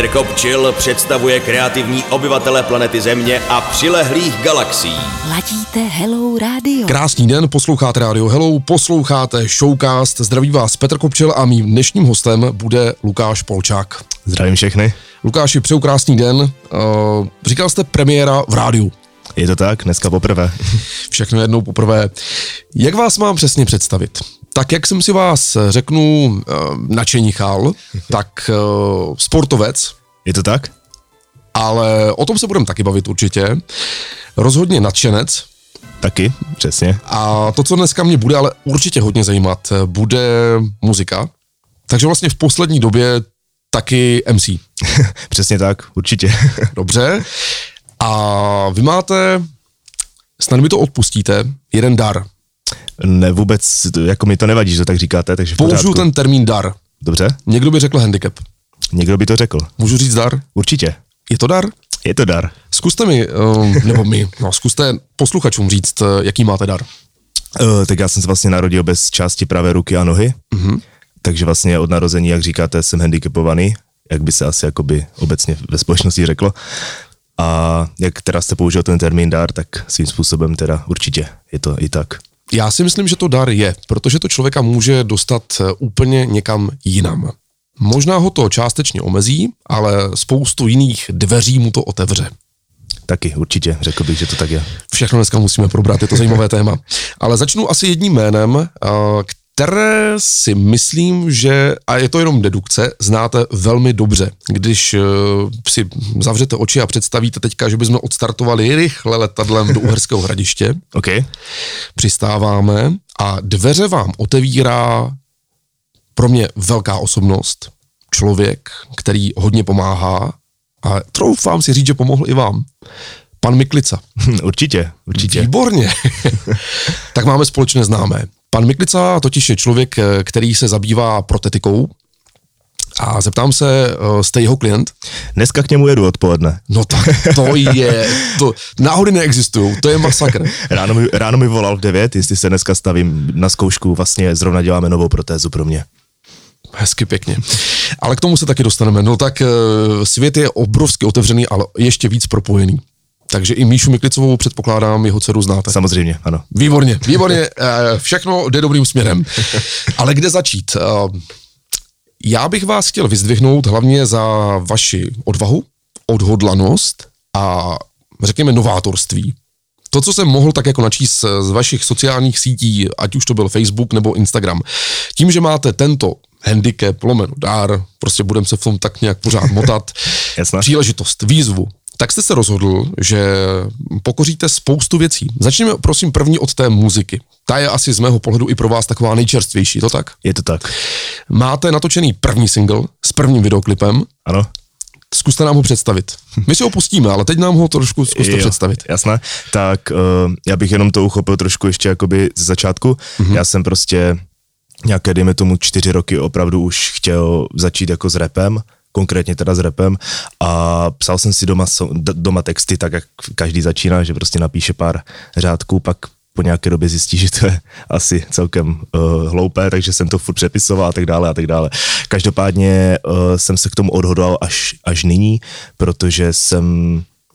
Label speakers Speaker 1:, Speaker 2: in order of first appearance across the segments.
Speaker 1: Petr Kopčil představuje kreativní obyvatele planety Země a přilehlých galaxií.
Speaker 2: Ladíte Hello Radio.
Speaker 3: Krásný den, posloucháte Radio Hello, posloucháte Showcast, zdraví vás Petr Kopčil a mým dnešním hostem bude Lukáš Polčák.
Speaker 4: Zdravím všechny.
Speaker 3: Lukáši, přeju krásný den. Uh, říkal jste premiéra v rádiu.
Speaker 4: Je to tak, dneska poprvé.
Speaker 3: Všechno jednou poprvé. Jak vás mám přesně představit? Tak jak jsem si vás řeknu uh, načenichal, tak uh, sportovec,
Speaker 4: Je to tak?
Speaker 3: ale o tom se budeme taky bavit určitě. Rozhodně nadšenec,
Speaker 4: Taky, přesně.
Speaker 3: A to, co dneska mě bude ale určitě hodně zajímat, bude muzika. Takže vlastně v poslední době taky MC.
Speaker 4: přesně tak, určitě.
Speaker 3: Dobře. A vy máte, snad mi to odpustíte, jeden dar.
Speaker 4: Ne, vůbec, jako mi to nevadí, že to tak říkáte, takže
Speaker 3: Použiju ten termín dar.
Speaker 4: Dobře,
Speaker 3: Někdo by řekl handicap.
Speaker 4: někdo by to řekl.
Speaker 3: Můžu říct dar?
Speaker 4: Určitě.
Speaker 3: Je to dar?
Speaker 4: Je to dar.
Speaker 3: Zkuste mi, um, nebo mi, no, zkuste posluchačům říct, eh, jaký máte dar.
Speaker 4: Uh, tak já jsem se vlastně narodil bez části pravé ruky a nohy, mm-hmm. takže vlastně od narození, jak říkáte, jsem handicapovaný, jak by se asi jakoby obecně ve společnosti řeklo. A jak teda jste použil ten termín dar, tak svým způsobem teda určitě je to i tak.
Speaker 3: Já si myslím, že to dar je, protože to člověka může dostat eh, úplně někam jinam. Možná ho to částečně omezí, ale spoustu jiných dveří mu to otevře.
Speaker 4: Taky určitě, řekl bych, že to tak je.
Speaker 3: Všechno dneska musíme probrat, je to zajímavé téma. Ale začnu asi jedním jménem, eh, které si myslím, že, a je to jenom dedukce, znáte velmi dobře. Když eh, si zavřete oči a představíte teďka, že bychom odstartovali rychle letadlem do Uherského hradiště,
Speaker 4: OK,
Speaker 3: přistáváme a dveře vám otevírá pro mě velká osobnost, člověk, který hodně pomáhá a troufám si říct, že pomohl i vám. Pan Miklica.
Speaker 4: určitě, určitě.
Speaker 3: Výborně. tak máme společné známé. Pan Miklica totiž je člověk, eh, který se zabývá protetikou a zeptám se, eh, jste jeho klient?
Speaker 4: Dneska k němu jedu odpoledne.
Speaker 3: No tak to je, to, náhody neexistují, to je masakr.
Speaker 4: Ráno mi, ráno mi volal v 9, jestli se dneska stavím na zkoušku, vlastně zrovna děláme novou protézu pro mě.
Speaker 3: Hezky pěkně. Ale k tomu se taky dostaneme. No tak eh, svět je obrovsky otevřený, ale ještě víc propojený. Takže i Míšu Miklicovou předpokládám, jeho dceru znáte.
Speaker 4: Samozřejmě, ano.
Speaker 3: Výborně, výborně, eh, všechno jde dobrým směrem. Ale kde začít? Eh, Já bych vás chtěl vyzdvihnout hlavně za vaši odvahu, odhodlanost a řekněme novátorství. To, co jsem mohl tak jako načíst z vašich sociálních sítí, ať už to byl Facebook nebo Instagram, tím, že máte tento handicap, lomeno dár, prostě budeme se v tom tak nějak pořád motat, příležitost, výzvu, tak jste se rozhodl, že pokoříte spoustu věcí. Začněme prosím první od té muziky. Ta je asi z mého pohledu i pro vás taková nejčerstvější, to tak?
Speaker 4: Je to tak.
Speaker 3: Máte natočený první single s prvním videoklipem,
Speaker 4: Ano.
Speaker 3: zkuste nám ho představit. My si ho pustíme, ale teď nám ho trošku zkuste
Speaker 4: Jo,
Speaker 3: představit.
Speaker 4: Jasné. Tak uh, já bych jenom to uchopil trošku ještě jakoby z začátku.
Speaker 3: Mhm.
Speaker 4: Já jsem prostě nějaké, dejme tomu, čtyři roky opravdu už chtěl začít jako s rapem, konkrétně teda s rapem a psal jsem si doma, doma texty, tak jak každý začíná, že prostě napíše pár řádků, pak po nějaké době zjistí, že to je asi celkem uh, hloupé, takže jsem to furt přepisoval a tak dále a tak dále. Každopádně uh, jsem se k tomu odhodlal až, až nyní, protože jsem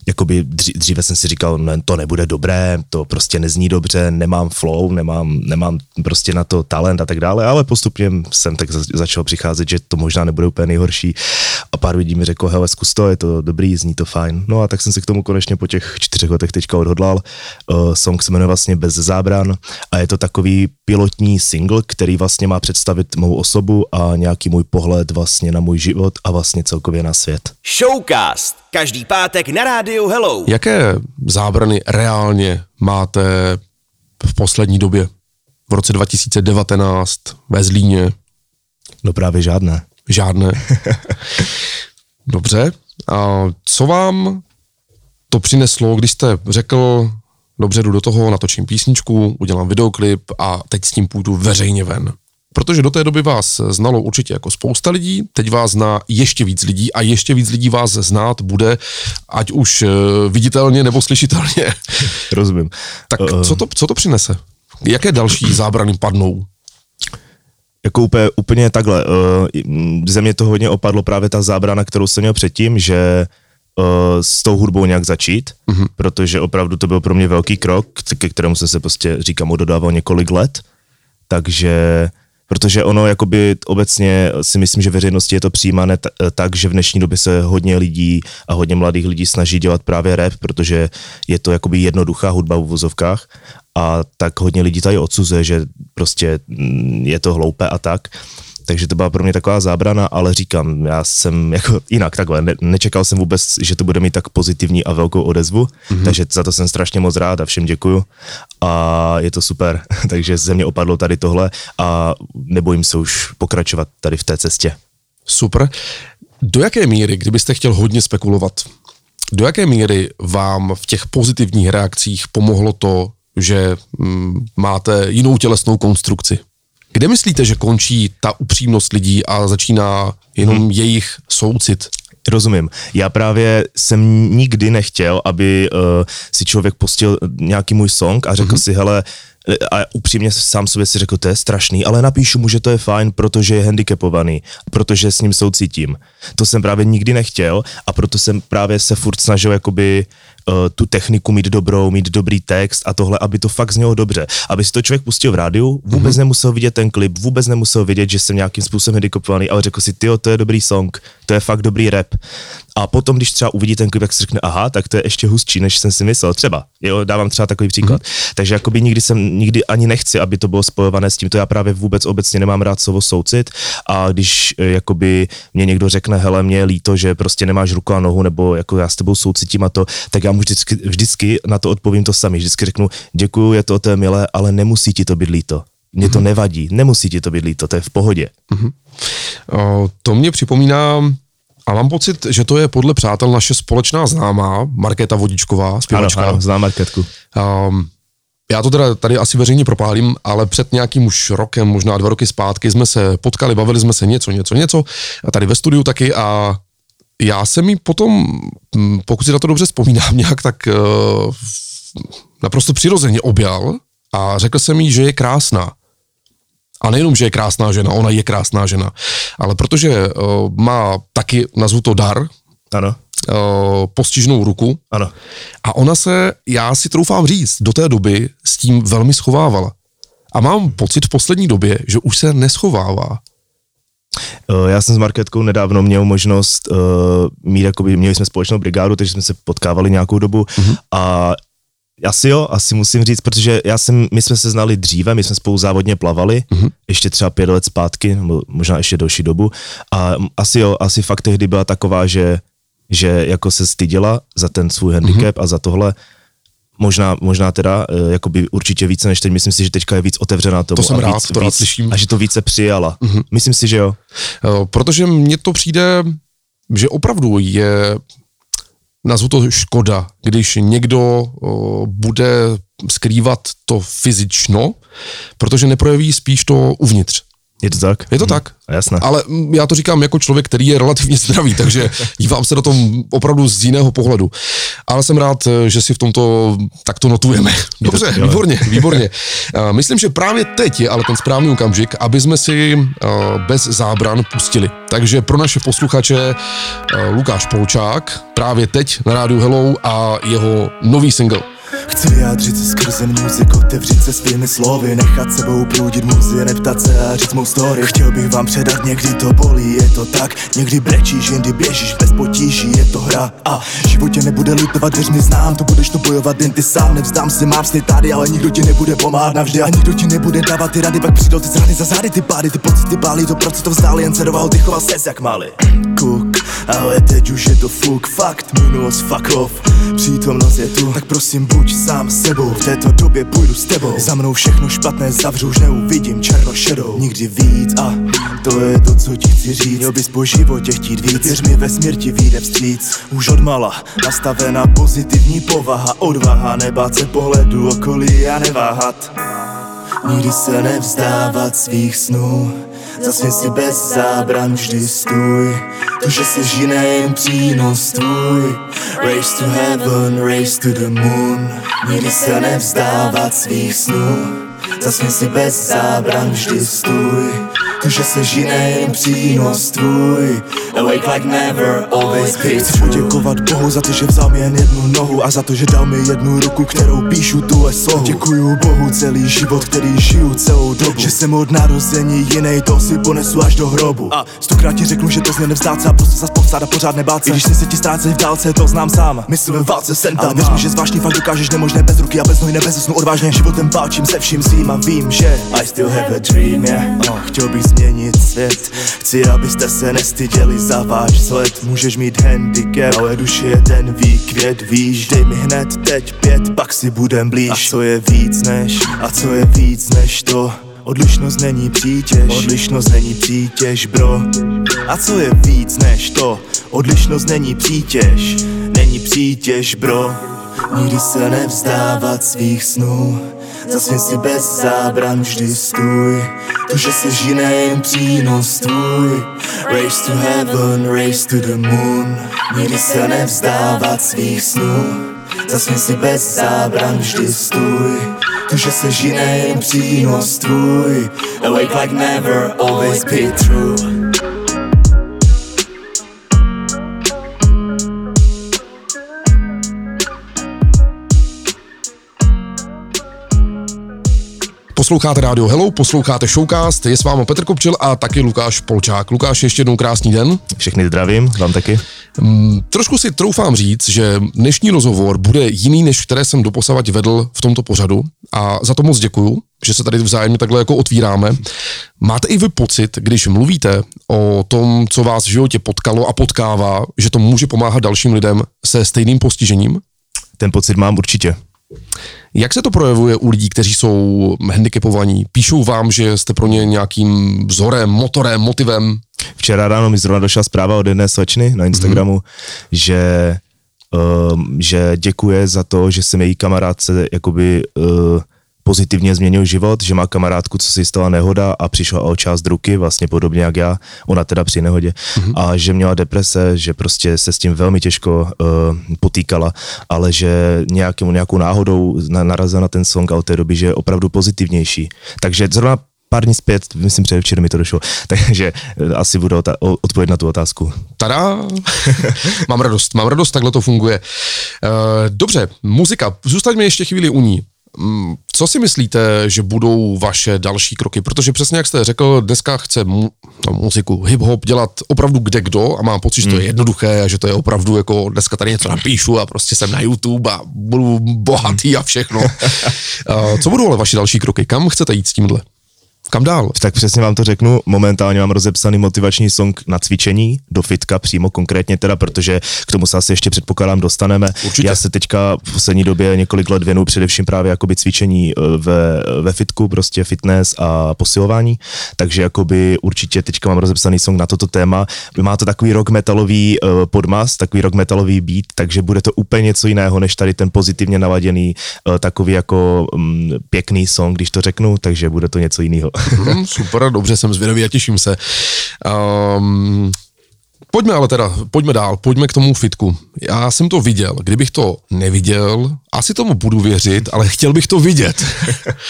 Speaker 4: jakoby dří- dříve jsem si říkal, ne, to nebude dobré, to prostě nezní dobře, nemám flow, nemám, nemám prostě na to talent a tak dále, ale postupně jsem tak za- začal přicházet, že to možná nebude úplně nejhorší a pár lidí mi řeklo, hele, zkus to, je to dobrý, zní to fajn. No a tak jsem se k tomu konečně po těch čtyřech letech teďka odhodlal. Uh, song se jmenuje vlastně Bez zábran a je to takový pilotní single, který vlastně má představit mou osobu a nějaký můj pohled vlastně na můj život a vlastně celkově na svět.
Speaker 1: Showcast. Každý pátek na rádiu Hello.
Speaker 3: Jaké zábrany reálně máte v poslední době? V roce 2019 ve Zlíně?
Speaker 4: No právě žádné.
Speaker 3: Žádné. Dobře. A co vám to přineslo, když jste řekl, dobře, jdu do toho, natočím písničku, udělám videoklip a teď s tím půjdu veřejně ven? Protože do té doby vás znalo určitě jako spousta lidí, teď vás zná ještě víc lidí a ještě víc lidí vás znát bude, ať už eh, viditelně nebo slyšitelně.
Speaker 4: Rozumím.
Speaker 3: Tak
Speaker 4: Eh,
Speaker 3: co to, co to přinese? Jaké další zábrany padnou?
Speaker 4: Jako úplně, úplně takhle. Uh, ze mě to hodně opadlo právě ta zábrana, kterou jsem měl předtím, že uh, s tou hudbou nějak začít, mm-hmm. protože opravdu to byl pro mě velký krok, ke kterému jsem se prostě, říkám, ododával několik let. Takže protože ono jakoby obecně si myslím, že veřejnosti je to přijímané t- tak, že v dnešní době se hodně lidí a hodně mladých lidí snaží dělat právě rap, protože je to jakoby jednoduchá hudba v uvozovkách a tak hodně lidí tady odsuzuje, že prostě mm, je to hloupé a tak. Takže to byla pro mě taková zábrana, ale říkám, já jsem jako jinak takhle, ne, nečekal jsem vůbec, že to bude mít tak pozitivní a velkou odezvu, mm-hmm. takže za to jsem strašně moc rád a všem děkuju a je to super, takže ze mě opadlo tady tohle a nebojím se už pokračovat tady v té cestě.
Speaker 3: Super. Do jaké míry, kdybyste chtěl hodně spekulovat, do jaké míry vám v těch pozitivních reakcích pomohlo to, že mm, máte jinou tělesnou konstrukci? Kde myslíte, že končí ta upřímnost lidí a začíná jenom hmm. jejich soucit?
Speaker 4: Rozumím. Já právě jsem nikdy nechtěl, aby uh, si člověk pustil nějaký můj song a řekl mm-hmm. si, hele, a upřímně sám sobě si řekl, to je strašný, ale napíšu mu, že to je fajn, protože je handicapovaný, protože s ním soucítím. To jsem právě nikdy nechtěl a proto jsem právě se furt snažil jakoby uh, tu techniku mít dobrou, mít dobrý text a tohle, aby to fakt znělo dobře. Aby si to člověk pustil v rádiu, vůbec mm-hmm. nemusel vidět ten klip, vůbec nemusel vidět, že jsem nějakým způsobem handicapovaný, ale řekl si, ty to je dobrý song, to je fakt dobrý rap. A potom, když třeba uvidí ten klip, tak si řekne, aha, tak to je ještě hustší, než jsem si myslel. Třeba, jo, dávám třeba takový příklad. Mm-hmm. Takže jakoby nikdy jsem, nikdy ani nechci, aby to bylo spojované s tím, to já právě vůbec obecně nemám rád slovo soucit a když eh, jakoby mě někdo řekne, hele, mě je líto, že prostě nemáš ruku a nohu, nebo jako já s tebou soucitím a to, tak já mu vždycky, vždycky na to odpovím to sami. Vždycky řeknu, děkuju, je to, to je milé, ale nemusí ti to být líto. Mně to mm-hmm. nevadí, nemusí ti to být líto, to je v pohodě.
Speaker 3: Mm-hmm. O, to mě připomíná a mám pocit, že to je podle přátel naše společná známá, Markéta Vodičková, zpěvačka.
Speaker 4: Ano, ano znám Marketku.
Speaker 3: Um, já to teda tady asi veřejně propálím, ale před nějakým už rokem, možná dva roky zpátky jsme se potkali, bavili jsme se něco, něco, něco, a tady ve studiu taky a já jsem jí potom, hm, pokud si na to dobře vzpomínám, nějak tak uh, naprosto přirozeně objal a řekl jsem jí, že je krásná. A nejenom, že je krásná žena, ona je krásná žena, ale protože uh, má taky, nazvu to dar,
Speaker 4: ano.
Speaker 3: Uh, postižnou ruku.
Speaker 4: Ano.
Speaker 3: A ona se, já si troufám říct, do té doby s tím velmi schovávala. A mám pocit v poslední době, že už se neschovává.
Speaker 4: Uh, já jsem s Marketkou nedávno měl možnost uh, mít, jakoby, měli jsme společnou brigádu, takže jsme se potkávali nějakou dobu uh-huh. a asi jo, asi musím říct, protože já jsem, my jsme se znali dříve, my jsme spolu závodně plavali, mm-hmm. ještě třeba pět let zpátky, nebo možná ještě delší dobu. A asi jo, asi fakt tehdy byla taková, že, že jako se styděla za ten svůj handicap mm-hmm. a za tohle. Možná, možná teda, eh, jako by určitě více než teď, myslím si, že teďka je víc otevřená tomu.
Speaker 3: To jsem
Speaker 4: a
Speaker 3: rád,
Speaker 4: víc,
Speaker 3: to rád
Speaker 4: víc,
Speaker 3: slyším.
Speaker 4: A že to více přijala. Mm-hmm. Myslím si, že jo.
Speaker 3: Eh, protože mně to přijde, že opravdu je nazvu to škoda, když někdo bude skrývat to fyzično, protože neprojeví spíš to uvnitř.
Speaker 4: Je to tak?
Speaker 3: Je to hmm. tak.
Speaker 4: Jasné.
Speaker 3: Ale já to říkám jako člověk, který je relativně zdravý, takže dívám se na tom opravdu z jiného pohledu. Ale jsem rád, že si v tomto takto notujeme. Dobře, to, výborně, výborně. Myslím, že právě teď je ale ten správný okamžik, aby jsme si bez zábran pustili. Takže pro naše posluchače Lukáš Polčák právě teď na rádiu Hello a jeho nový single.
Speaker 5: Chci vyjádřit se skrze music, otevřít se svými slovy Nechat sebou průdit muzy, neptat se a říct mou story. Chtěl bych vám předat, někdy to bolí, je to tak. Někdy brečíš, jindy běžíš bez potíží, je to hra. A životě nebude litovat, věř mi znám To budeš to bojovat jen ty sám, nevzdám se, mám sny tady Ale nikdo ti nebude pomáhat navždy. A nikdo ti nebude dávat ty rady, pak přijdou ty zrady za zády Ty pády, ty pocity bály, to proč to vzdál, jen se doval, ty choval ses jak máli Kuk, ale teď už je to fuk, fakt, minulost, fuck off. Přítomnost je tu, tak prosím buď sám sebou. V této době půjdu s tebou. Za mnou všechno špatné zavřu, už neuvidím černo šedou. Nikdy víc a to je to, co ti chci říct. Měl bys po životě chtít víc. Věř mi ve smrti vyjde vstříc. Už odmala nastavená pozitivní povaha. Odvaha nebát se pohledu okolí a neváhat. Nikdy se nevzdávat svých snů Zasně si bez zábran vždy stůj. To, že žine jen přínos tvůj. Race to heaven, race to the moon. Nikdy se nevzdávat svých snů. Zasně si bez zábran vždy stůj že se žine jen přínos tvůj. Awake like never, always be Chci poděkovat Bohu za to, že vzal mi jen jednu nohu A za to, že dal mi jednu ruku, kterou píšu tuhle slohu Děkuju Bohu celý život, který žiju celou dobu. Že jsem od narození jiný, to si ponesu až do hrobu. A stokrát ti řeknu, že to zně nevzdát se a prostě zas povstát a pořád nebát se. I když se ti ztrácej v dálce, to znám sám. Myslím ve válce jsem tam, ale věř mi, že zvláštní fakt dokážeš nemožné bez ruky a bez nohy, ne bez snu odvážně. Životem válčím se vším svým a vím, že I still have a dream, yeah. oh, Chtěl bych změnit svět. Chci, abyste se nestyděli za váš vzhled Můžeš mít handicap, ale duše je ten výkvět. Víš, dej mi hned teď pět, pak si budem blíž. A co je víc než, a co je víc než to? Odlišnost není přítěž, odlišnost není přítěž, bro. A co je víc než to, odlišnost není přítěž, není přítěž, bro. Nikdy se nevzdávat svých snů Zasvěň si bez zábran vždy stůj. To, že se žine jen přínos tvůj. Race to heaven, race to the moon. Nikdy se nevzdávat svých snů. Zasvěň si bez zábran vždy stůj. To, že se žine jen přínos tvůj. Awake like never, always be true
Speaker 3: Posloucháte Radio Hello, posloucháte Showcast, je s vámi Petr Kopčil a taky Lukáš Polčák. Lukáš, ještě jednou krásný den.
Speaker 4: Všechny zdravím, vám taky.
Speaker 3: Mm, trošku si troufám říct, že dnešní rozhovor bude jiný, než které jsem doposavať vedl v tomto pořadu a za to moc děkuju, že se tady vzájemně takhle jako otvíráme. Máte i vy pocit, když mluvíte o tom, co vás v životě potkalo a potkává, že to může pomáhat dalším lidem se stejným postižením?
Speaker 4: Ten pocit mám určitě.
Speaker 3: Jak se to projevuje u lidí, kteří jsou handicapovaní? Píšou vám, že jste pro ně nějakým vzorem, motorem, motivem?
Speaker 4: Včera ráno mi zrovna došla zpráva od jedné slečny na Instagramu, mm-hmm. že, um, že děkuje za to, že jsem její kamarádce jakoby uh, pozitivně změnil život, že má kamarádku, co si stala nehoda a přišla o část ruky, vlastně podobně jak já, ona teda při nehodě, mm-hmm. a že měla deprese, že prostě se s tím velmi těžko uh, potýkala, ale že nějakým, nějakou náhodou narazila na ten song a od té doby, že je opravdu pozitivnější. Takže zrovna pár dní zpět, myslím, předevčer mi to došlo, takže eh, asi budu odpovědět na tu otázku.
Speaker 3: Tada! mám radost, mám radost, takhle to funguje. Uh, dobře, muzika, zůstaňme ještě chvíli u ní. Mm, co si myslíte, že budou vaše další kroky? Protože přesně jak jste řekl, dneska chce mu, no, muziku, hip-hop dělat opravdu kde kdo a mám pocit, že to je hmm. jednoduché a že to je opravdu jako dneska tady něco napíšu a prostě jsem na YouTube a budu bohatý a všechno. Co budou ale vaše další kroky? Kam chcete jít s tímhle? Kam dál?
Speaker 4: Tak přesně vám to řeknu, momentálně mám rozepsaný motivační song na cvičení, do fitka přímo konkrétně teda, protože k tomu se asi ještě předpokládám dostaneme.
Speaker 3: Určitě.
Speaker 4: Já se teďka v poslední době několik let věnu především právě jakoby cvičení e, ve, ve fitku, prostě fitness a posilování, takže jakoby určitě teďka mám rozepsaný song na toto téma. Má to takový rock metalový uh, podmas, takový rock metalový beat, takže bude to úplně něco jiného, než tady ten pozitivně naladěný, uh, takový jako um, pěkný song, když to řeknu, takže bude to něco jiného.
Speaker 3: Hmm, super, dobře, jsem zvědavý a těším se. Um, Pojďme ale teda, pojďme dál, pojďme k tomu fitku. Já jsem to viděl, kdybych to neviděl, asi tomu budu věřit, ale chtěl bych to vidět.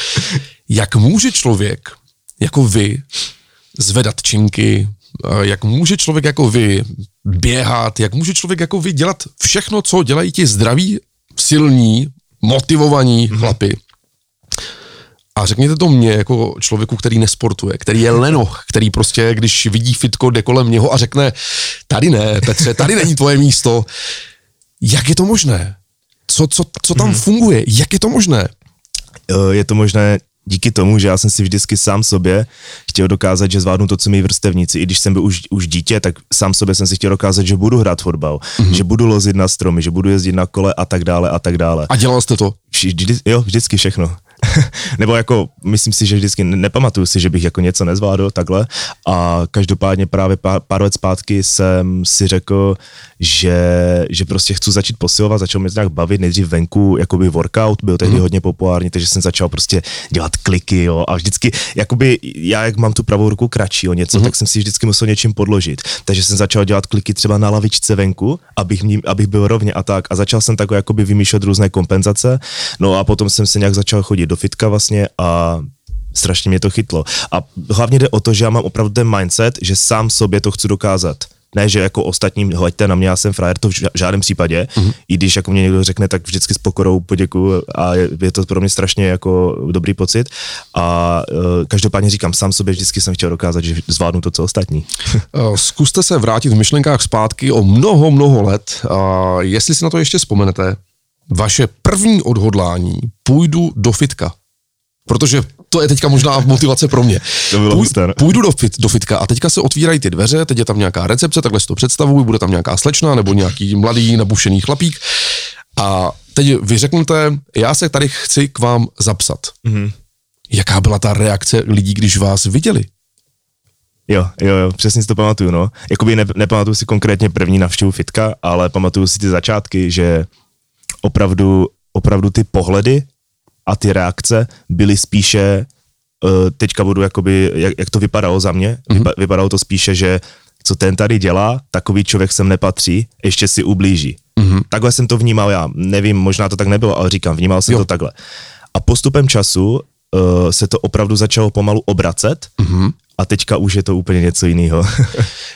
Speaker 3: jak může člověk, jako vy, zvedat činky, jak může člověk jako vy běhat, jak může člověk jako vy dělat všechno, co dělají ti zdraví, silní, motivovaní mm-hmm. A řekněte to mě jako člověku, který nesportuje, který je lenoch, který prostě, když vidí fitko, jde kolem něho a řekne, tady ne, Petře, tady není tvoje místo. Jak je to možné? Co, co, co tam hmm. funguje? Jak je to možné?
Speaker 4: Je to možné díky tomu, že já jsem si vždycky sám sobě chtěl dokázat, že zvládnu to, co mi vrstevníci. I když jsem byl už, už dítě, tak sám sobě jsem si chtěl dokázat, že budu hrát fotbal, mm-hmm. že budu lozit na stromy, že budu jezdit na kole a tak dále a tak dále.
Speaker 3: A dělal jste to?
Speaker 4: Vždy, jo, vždycky všechno. nebo jako, myslím si, že vždycky nepamatuju si, že bych jako něco nezvládl takhle a každopádně právě pár, pár let zpátky jsem si řekl, že, že prostě chci začít posilovat, začal mě to nějak bavit, nejdřív venku, jakoby workout, byl tehdy mm. hodně populární, takže jsem začal prostě dělat kliky, jo, a vždycky, jakoby já, jak mám tu pravou ruku kratší o něco, mm. tak jsem si vždycky musel něčím podložit, takže jsem začal dělat kliky třeba na lavičce venku, abych, mě, abych byl rovně a tak a začal jsem tak jakoby vymýšlet různé kompenzace, no a potom jsem se nějak začal chodit do fitka vlastně a strašně mě to chytlo. A hlavně jde o to, že já mám opravdu ten mindset, že sám sobě to chci dokázat. Ne, že jako ostatním, hleďte na mě, já jsem frajer, to v žádném případě. Mm-hmm. I když jako mě někdo řekne, tak vždycky s pokorou poděkuju a je, je to pro mě strašně jako dobrý pocit. A uh, každopádně říkám, sám sobě vždycky jsem chtěl dokázat, že zvládnu to, co ostatní.
Speaker 3: Eh, Zkuste se vrátit v myšlenkách zpátky o mnoho, mnoho let. A jestli si na to ještě vzpomenete, vaše první odhodlání, půjdu do fitka. Protože to je teďka možná motivace pro mě.
Speaker 4: To bylo ne?
Speaker 3: půjdu do, fit, do fitka a teďka se otvírají ty dveře, teď je tam nějaká recepce, takhle si to představuji, bude tam nějaká slečna nebo nějaký mladý nabušený chlapík. A teď vy řeknete, já se tady chci k vám zapsat. Mm-hmm. Jaká byla ta reakce lidí, když vás viděli?
Speaker 4: Jo, jo, jo, přesně si to pamatuju, no. Jakoby ne, nepamatuju si konkrétně první navštěvu fitka, ale pamatuju si ty začátky, že opravdu, opravdu ty pohledy a ty reakce byly spíše, uh, teďka budu jakoby, jak, jak to vypadalo za mě, mm-hmm. Vypa, vypadalo to spíše, že co ten tady dělá, takový člověk sem nepatří, ještě si ublíží. Mm-hmm. Takhle jsem to vnímal já, nevím, možná to tak nebylo, ale říkám, vnímal jsem
Speaker 3: Jo.
Speaker 4: to takhle. A postupem času uh, se to opravdu začalo pomalu obracet mm-hmm. A teďka už je to úplně něco jiného.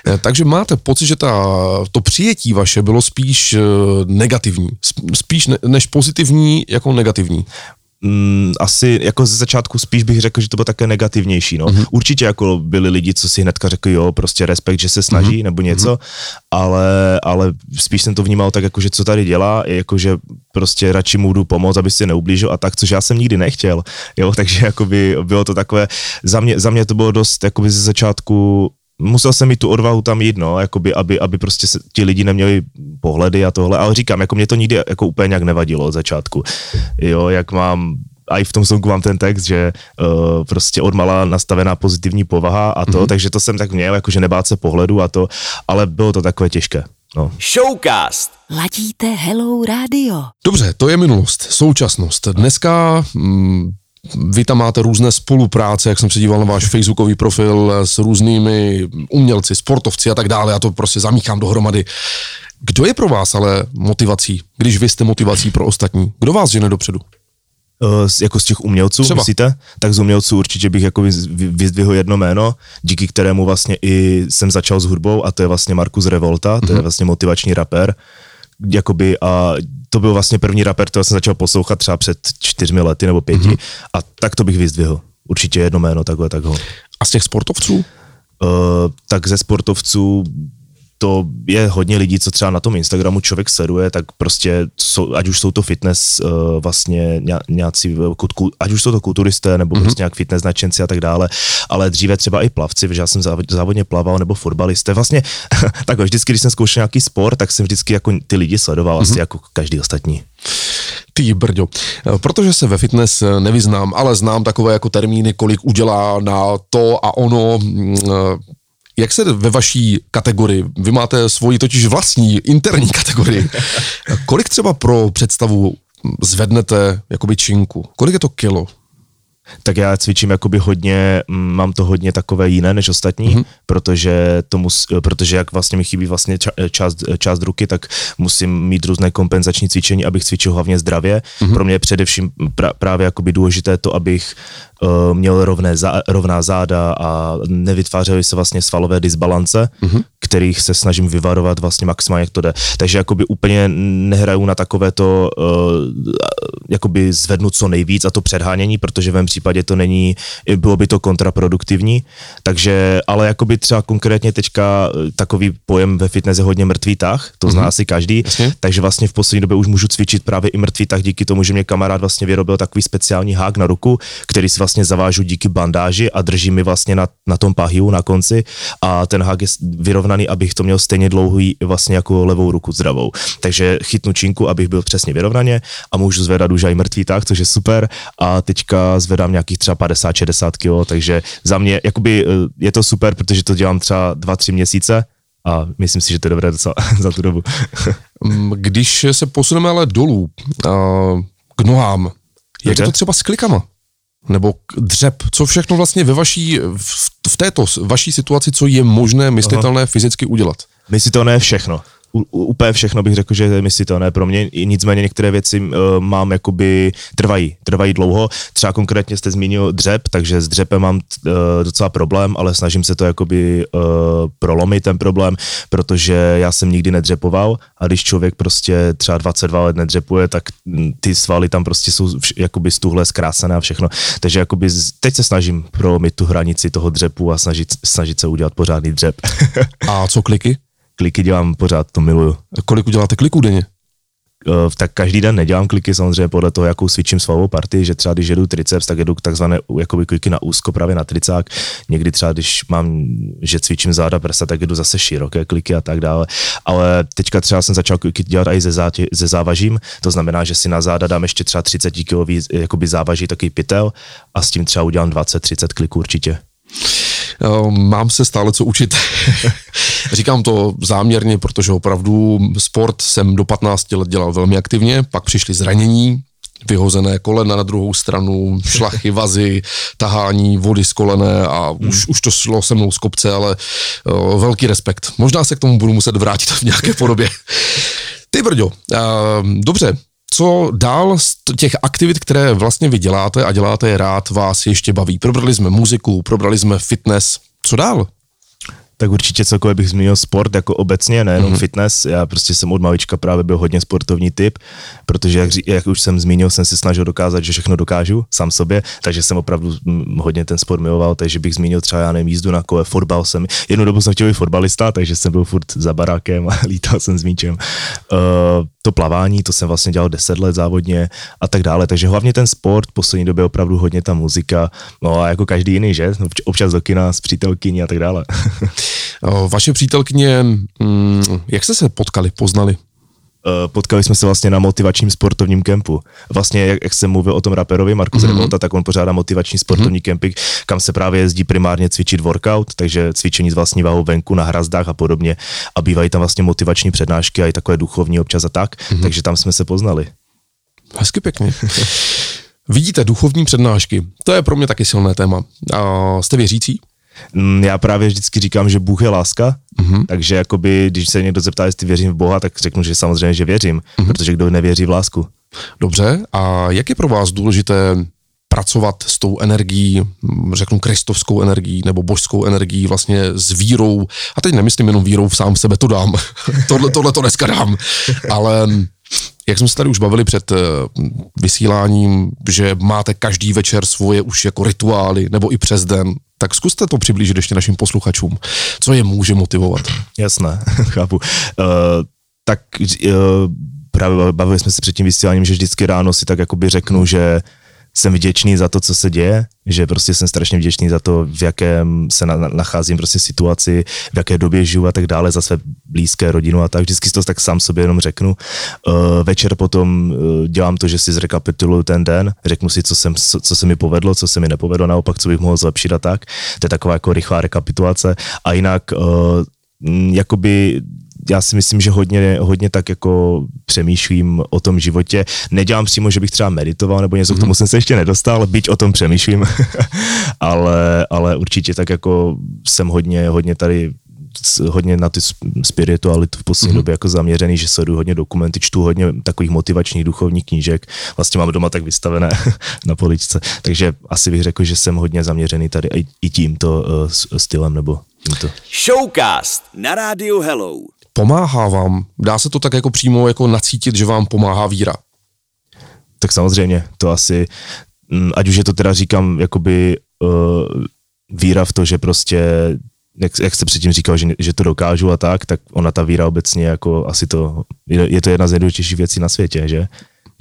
Speaker 3: Eh, Takže máte pocit, že ta, to přijetí vaše bylo spíš eh, negativní, Sp- spíš ne, než pozitivní jako negativní.
Speaker 4: Mm, asi jako ze začátku spíš bych řekl, že to bylo také negativnější. No. Mm-hmm. Určitě jako byli lidi, co si hnedka řekli, jo, prostě respekt, že se snaží mm-hmm. nebo něco, mm-hmm. ale, ale spíš jsem to vnímal tak, jako, že co tady dělá, je jako, že prostě radši mu jdu pomoct, aby si neublížil a tak, což já jsem nikdy nechtěl. Jo, takže jakoby bylo to takové, za mě, za mě to bylo dost jakoby ze začátku musel jsem mít tu odvahu tam jít, no, jakoby, aby, aby prostě se, ti lidi neměli pohledy a tohle, ale říkám, jako mě to nikdy jako úplně nějak nevadilo od začátku. Jo, jak mám a i v tom songu mám ten text, že uh, prostě odmala nastavená pozitivní povaha a to, mm-hmm. takže to jsem tak měl, jakože nebát se pohledu a to, ale bylo to takové těžké. No.
Speaker 1: Showcast.
Speaker 2: Ladíte Hello Radio.
Speaker 3: Dobře, to je minulost, současnost. Dneska mm, vy tam máte různé spolupráce, jak jsem se díval na váš facebookový profil s různými umělci, sportovci a tak dále, já to prostě zamíchám dohromady. Kdo je pro vás ale motivací, když vy jste motivací pro ostatní? Kdo vás žene dopředu?
Speaker 4: Uh, z- jako z těch umělců,
Speaker 3: Třeba.
Speaker 4: myslíte? Tak z umělců určitě bych jako vyz- vy- vyzdvihl jedno jméno, díky kterému vlastně i jsem začal s hudbou a to je vlastně Markus Revolta, to
Speaker 3: Mhm.
Speaker 4: je vlastně motivační rapper. Jakoby a to byl vlastně první rapper, kterého jsem začal poslouchat třeba před čtyřmi lety nebo pěti
Speaker 3: Mhm.
Speaker 4: a tak to bych vyzdvihl. Určitě jedno jméno, takhle, tak ho.
Speaker 3: A z těch sportovců?
Speaker 4: Uh, tak ze sportovců to je hodně lidí, co třeba na tom Instagramu člověk sleduje, tak prostě, jsou, ať už jsou to fitness uh, vlastně ně- nějací, eh, ať už jsou to kulturisté, nebo mm-hmm. prostě nějak fitness nadšenci a tak dále, ale dříve třeba i plavci, protože já jsem záv- závodně plaval, nebo fotbalisté, vlastně takhle, vždycky, když jsem zkoušel nějaký sport, tak jsem vždycky jako ty lidi sledoval, mm-hmm. asi jako každý ostatní.
Speaker 3: Ty brďo. Eh, Protože se ve fitness nevyznám, ale znám takové jako termíny, kolik udělá na to a ono. Jak se ve vaší kategorii, vy máte svoji totiž vlastní interní kategorii, kolik třeba pro představu zvednete jakoby činku? Kolik je to kilo?
Speaker 4: tak já cvičím jakoby hodně, mm, mám to hodně takové jiné než ostatní, mm-hmm. protože, to mus, protože jak vlastně mi chybí vlastně část, část ruky, tak musím mít různé kompenzační cvičení, abych cvičil hlavně zdravě. Mm-hmm. Pro mě je především pra, právě jakoby důležité to, abych měl rovné zá, rovná záda a nevytvářely se vlastně svalové disbalance, mm-hmm. kterých se snažím vyvarovat vlastně maximálně, jak to jde. Takže jakoby úplně nehraju na takové to, uh, jakoby zvednu co nejvíc a to předhánění, protože v mém případě to není, bylo by to kontraproduktivní, takže, ale jakoby třeba konkrétně teďka eh, takový pojem ve fitness je hodně mrtvý tah, to zná mm-hmm. asi každý,
Speaker 3: Jasně.
Speaker 4: takže vlastně v poslední době už můžu cvičit právě i mrtvý tah díky tomu, že mě kamarád vlastně vyrobil takový speciální hák na ruku, který si vlastně zavážu díky bandáži a drží mi vlastně na, na tom pahiu na konci a ten hák je vyrovnaný, abych to měl stejně dlouhý vlastně jako levou ruku zdravou. Takže chytnu činku, abych byl přesně vyrovnaně a můžu zvedat už i mrtvý tah, což je super a teďka zvedám nějakých třeba 50-60 kg, takže za mě jakoby eh, je to super, protože to dělám třeba 2-3 měsíce a myslím si, že to je dobré docela za tu dobu.
Speaker 3: Mm, Když se posuneme ale dolů a k nohám, jak je to třeba s klikama? Nebo dřep? Co všechno vlastně ve vaší, v, v této vaší situaci, co je možné, myslitelné fyzicky udělat?
Speaker 4: My si to ne všechno. U, u, úplně všechno bych řekl, že je myslitelné pro mě, nicméně některé věci uh, mám jakoby, trvají, trvají dlouho, třeba konkrétně jste zmínil dřep, takže s dřepem mám uh, docela problém, ale snažím se to jakoby uh, prolomit ten problém, protože já jsem nikdy nedřepoval a když člověk prostě třeba 22 let nedřepuje, tak ty svaly tam prostě jsou vš- jakoby stuhle zkrásené a všechno, takže jakoby teď se snažím prolomit tu hranici toho dřepu a snažit, snažit se udělat pořádný dřep.
Speaker 3: A co kliky?
Speaker 4: Kliky dělám pořád, to miluju.
Speaker 3: Kolik uděláte kliků denně?
Speaker 4: Uh, tak každý den nedělám kliky samozřejmě podle toho, jakou cvičím svalovou partii, že třeba když jedu triceps, tak jedu takzvané jakoby kliky na úzko právě na tricák. Někdy třeba, když mám, že cvičím záda prsa, tak jedu zase široké kliky a tak dále. Ale teďka třeba jsem začal kliky dělat i ze, zátě, ze závažím, to znamená, že si na záda dám ještě třeba 30 kg jakoby závaží takový pytel a s tím třeba udělám 20-30 kliků určitě.
Speaker 3: Mám se stále co učit. Říkám to záměrně, protože opravdu sport jsem do 15 let dělal velmi aktivně, pak přišly zranění, vyhozené kolena na druhou stranu, šlachy, vazy, tahání vody z kolene a hmm. už, už to šlo se mnou z kopce, ale uh, velký respekt. Možná se k tomu budu muset vrátit v nějaké podobě. Ty brďo, uh, dobře, co dál z těch aktivit, které vlastně vy děláte a děláte je rád, vás ještě baví? Probrali jsme muziku, probrali jsme fitness, co dál?
Speaker 4: Tak určitě celkově bych zmínil sport jako obecně, nejenom mm-hmm. fitness. Já prostě jsem od malička právě byl hodně sportovní typ, protože jak, jak už jsem zmínil, jsem si snažil dokázat, že všechno dokážu sám sobě, takže jsem opravdu hodně ten sport miloval, takže bych zmínil třeba, já nevím, jízdu na kole, fotbal jsem, jednu dobu jsem chtěl být fotbalista, takže jsem byl furt za barákem a lítal jsem s míčem. Uh, to plavání, to jsem vlastně dělal 10 let závodně a tak dále, takže hlavně ten sport, v poslední době opravdu hodně ta muzika, no a jako každý jiný, že? Občas do kina s přítelkyní a tak dále.
Speaker 3: Vaše přítelkyně, mm, jak jste se potkali, poznali?
Speaker 4: Eh, potkali jsme se vlastně na motivačním sportovním kempu. Vlastně, jak, jak jsem mluvil o tom raperovi Markus mm-hmm. Revolta, tak on pořádá motivační sportovní mm-hmm. kempy, kam se právě jezdí primárně cvičit workout, takže cvičení s vlastní váhou venku na hrazdách a podobně. A bývají tam vlastně motivační přednášky a i takové duchovní občas a tak, mm-hmm. takže tam jsme se poznali.
Speaker 3: Hezky pěkně. Vidíte, duchovní přednášky, to je pro mě taky silné téma. A jste věřící?
Speaker 4: Mm, já právě vždycky říkám, že Bůh je láska, mm-hmm. takže jakoby, když se někdo zeptá, jestli věřím v Boha, tak řeknu, že samozřejmě, že věřím, mm-hmm. protože kdo nevěří v lásku.
Speaker 3: Dobře, a jak je pro vás důležité pracovat s tou energií, řeknu kristovskou energií nebo božskou energií, vlastně s vírou, a teď nemyslím jenom vírou v sám sebe, to dám, tohle, tohle to dneska dám, ale jak jsme se tady už bavili před eh, vysíláním, že máte každý večer svoje už jako rituály, nebo i přes den, tak zkuste to přiblížit ještě našim posluchačům. Co je může motivovat?
Speaker 4: Jasné, chápu. Uh, tak uh, právě bavili jsme se před tím vysíláním, že vždycky ráno si tak jakoby řeknu, že jsem vděčný za to, co se děje, že prostě jsem strašně vděčný za to, v jakém se na, nacházím prostě situaci, v jaké době žiju a tak dále, za své blízké rodinu a tak. Vždycky to tak sám sobě jenom řeknu. Uh, večer potom uh, dělám to, že si zrekapituluju ten den, řeknu si, co, jsem, co, se mi povedlo, co se mi nepovedlo, naopak, co bych mohl zlepšit a tak. To je taková jako rychlá rekapitulace. A jinak uh, jakoby já si myslím, že hodně, hodně tak jako přemýšlím o tom životě. Nedělám přímo, že bych třeba meditoval nebo něco, mm-hmm. k tomu mhm. jsem se ještě nedostal, byť o tom přemýšlím, ale, ale určitě tak jako jsem hodně, hodně tady hodně na ty spiritualitu v poslední mm-hmm. době jako zaměřený, že sleduju hodně dokumenty, čtu hodně takových motivačních duchovních knížek, vlastně mám doma tak vystavené na poličce, takže asi bych řekl, že jsem hodně zaměřený tady i, i tímto uh, stylem nebo tímto.
Speaker 1: Showcast na rádiu Hello.
Speaker 3: Pomáhá vám, dá se to tak jako přímo jako nacítit, že vám pomáhá víra?
Speaker 4: Tak samozřejmě, to asi, mm, ať už je to teda říkám, jakoby uh, víra v to, že prostě jak, jak jste předtím říkal, že, že to dokážu a tak, tak ona ta víra obecně jako asi to, je, je to jedna z nejdůležitějších věcí na světě, že?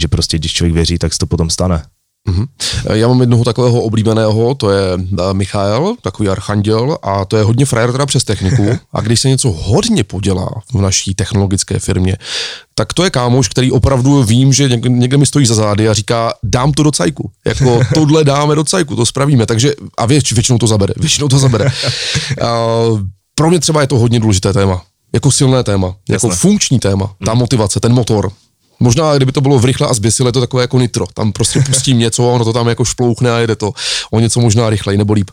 Speaker 4: Že prostě když člověk věří, tak se to potom stane.
Speaker 3: Mm-hmm. Já mám jednoho takového oblíbeného, to je eh, Michael, takový archanděl, a to je hodně frajer teda přes techniku. A když se něco hodně podělá v naší technologické firmě, tak to je kámoš, který opravdu vím, že někde mi stojí za zády a říká, dám to do cajku. Jako tohle dáme do cajku, to spravíme. Takže, a věč, většinou to zabere, většinou to zabere. A pro mě třeba je to hodně důležité téma. Jako silné téma, jako jako funkční téma, ta motivace, ten motor, Možná, kdyby to bylo v rychle a zběsile, to takové jako nitro. Tam prostě pustím něco a ono to tam jako šplouchne a jede to o něco možná rychleji nebo líp.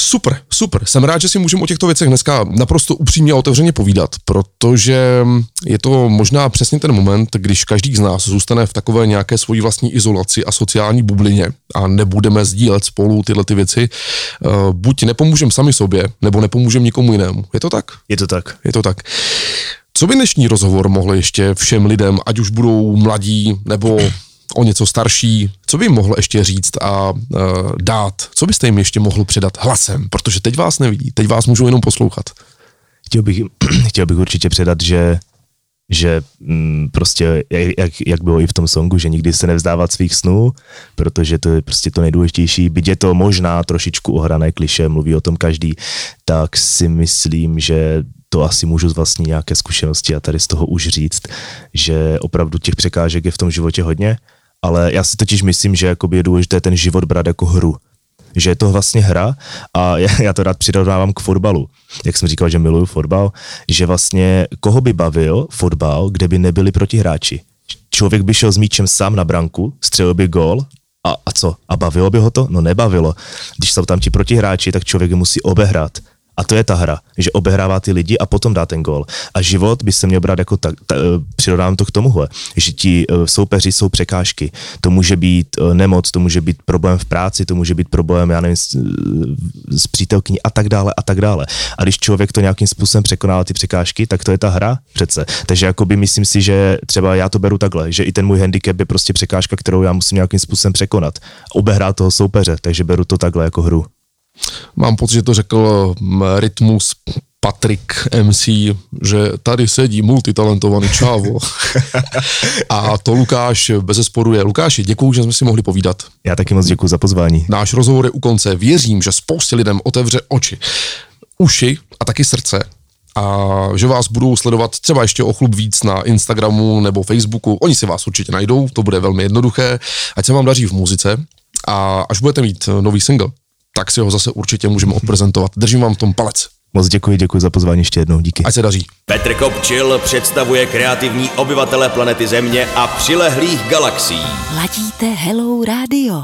Speaker 3: Super, super. Jsem rád, že si můžeme o těchto věcech dneska naprosto upřímně a otevřeně povídat, protože je to možná přesně ten moment, když každý z nás zůstane v takové nějaké svojí vlastní izolaci a sociální bublině a nebudeme sdílet spolu tyhle ty věci. Eh, buď nepomůžeme sami sobě, nebo nepomůžeme nikomu jinému. Je to tak?
Speaker 4: Je to tak.
Speaker 3: Je to tak. Co by dnešní rozhovor mohl ještě všem lidem, ať už budou mladí nebo o něco starší, co by jim mohl ještě říct a uh, dát? Co byste jim ještě mohl předat hlasem? Protože teď vás nevidí, teď vás můžou jenom poslouchat.
Speaker 4: Chtěl bych, chtěl bych určitě předat, že že mm, prostě, jak, jak bylo i v tom songu, že nikdy se nevzdávat svých snů, protože to je prostě to nejdůležitější, byť je to možná trošičku ohrané kliše, mluví o tom každý, tak si myslím, že to asi můžu z vlastní nějaké zkušenosti a tady z toho už říct, že opravdu těch překážek je v tom životě hodně, ale já si totiž myslím, že je důležité ten život brát jako hru že je to vlastně hra a já to rád přirovnávám k fotbalu. Jak jsem říkal, že miluju fotbal, že vlastně koho by bavil fotbal, kde by nebyli protihráči. Člověk by šel s míčem sám na branku, střelil by gól a, a co? A bavilo by ho to? No nebavilo. Když jsou tam ti protihráči, tak člověk je musí obehrát. A to je ta hra, že obehrává ty lidi a potom dá ten gol. A život by se měl brát jako tak, ta, eh, přirodám to k tomuhle, že ti uh, soupeři jsou překážky. To může být uh, nemoc, to může být problém v práci, to může být problém, já nevím, s, s přítelkyní a tak dále a tak dále. A když člověk to nějakým způsobem překonává ty překážky, tak to je ta hra přece. Takže jakoby myslím si, že třeba já to beru takhle, že i ten můj handicap je prostě překážka, kterou já musím nějakým způsobem překonat. Obehrát toho soupeře, takže beru to takhle jako hru.
Speaker 3: Mám pocit, že to řekl mm, Rytmus Patrik MC, že tady sedí multitalentovaný čávo. a to Lukáš bez zesporu je. Lukáši, děkuji, že jsme si mohli povídat.
Speaker 4: Já taky moc děkuji za pozvání.
Speaker 3: Náš rozhovor je u konce. Věřím, že spoustě lidem otevře oči, uši a taky srdce a že vás budou sledovat třeba ještě o chlup víc na Instagramu nebo Facebooku. Oni si vás určitě najdou, to bude velmi jednoduché. Ať se vám daří v muzice a až budete mít nový single, tak si ho zase určitě můžeme odprezentovat. Držím vám v tom palec.
Speaker 4: Moc děkuji, děkuji za pozvání ještě jednou, díky.
Speaker 3: Ať se daří.
Speaker 1: Petr Kopčil představuje kreativní obyvatele planety Země a přilehlých galaxií.
Speaker 2: Ladíte Hello Radio.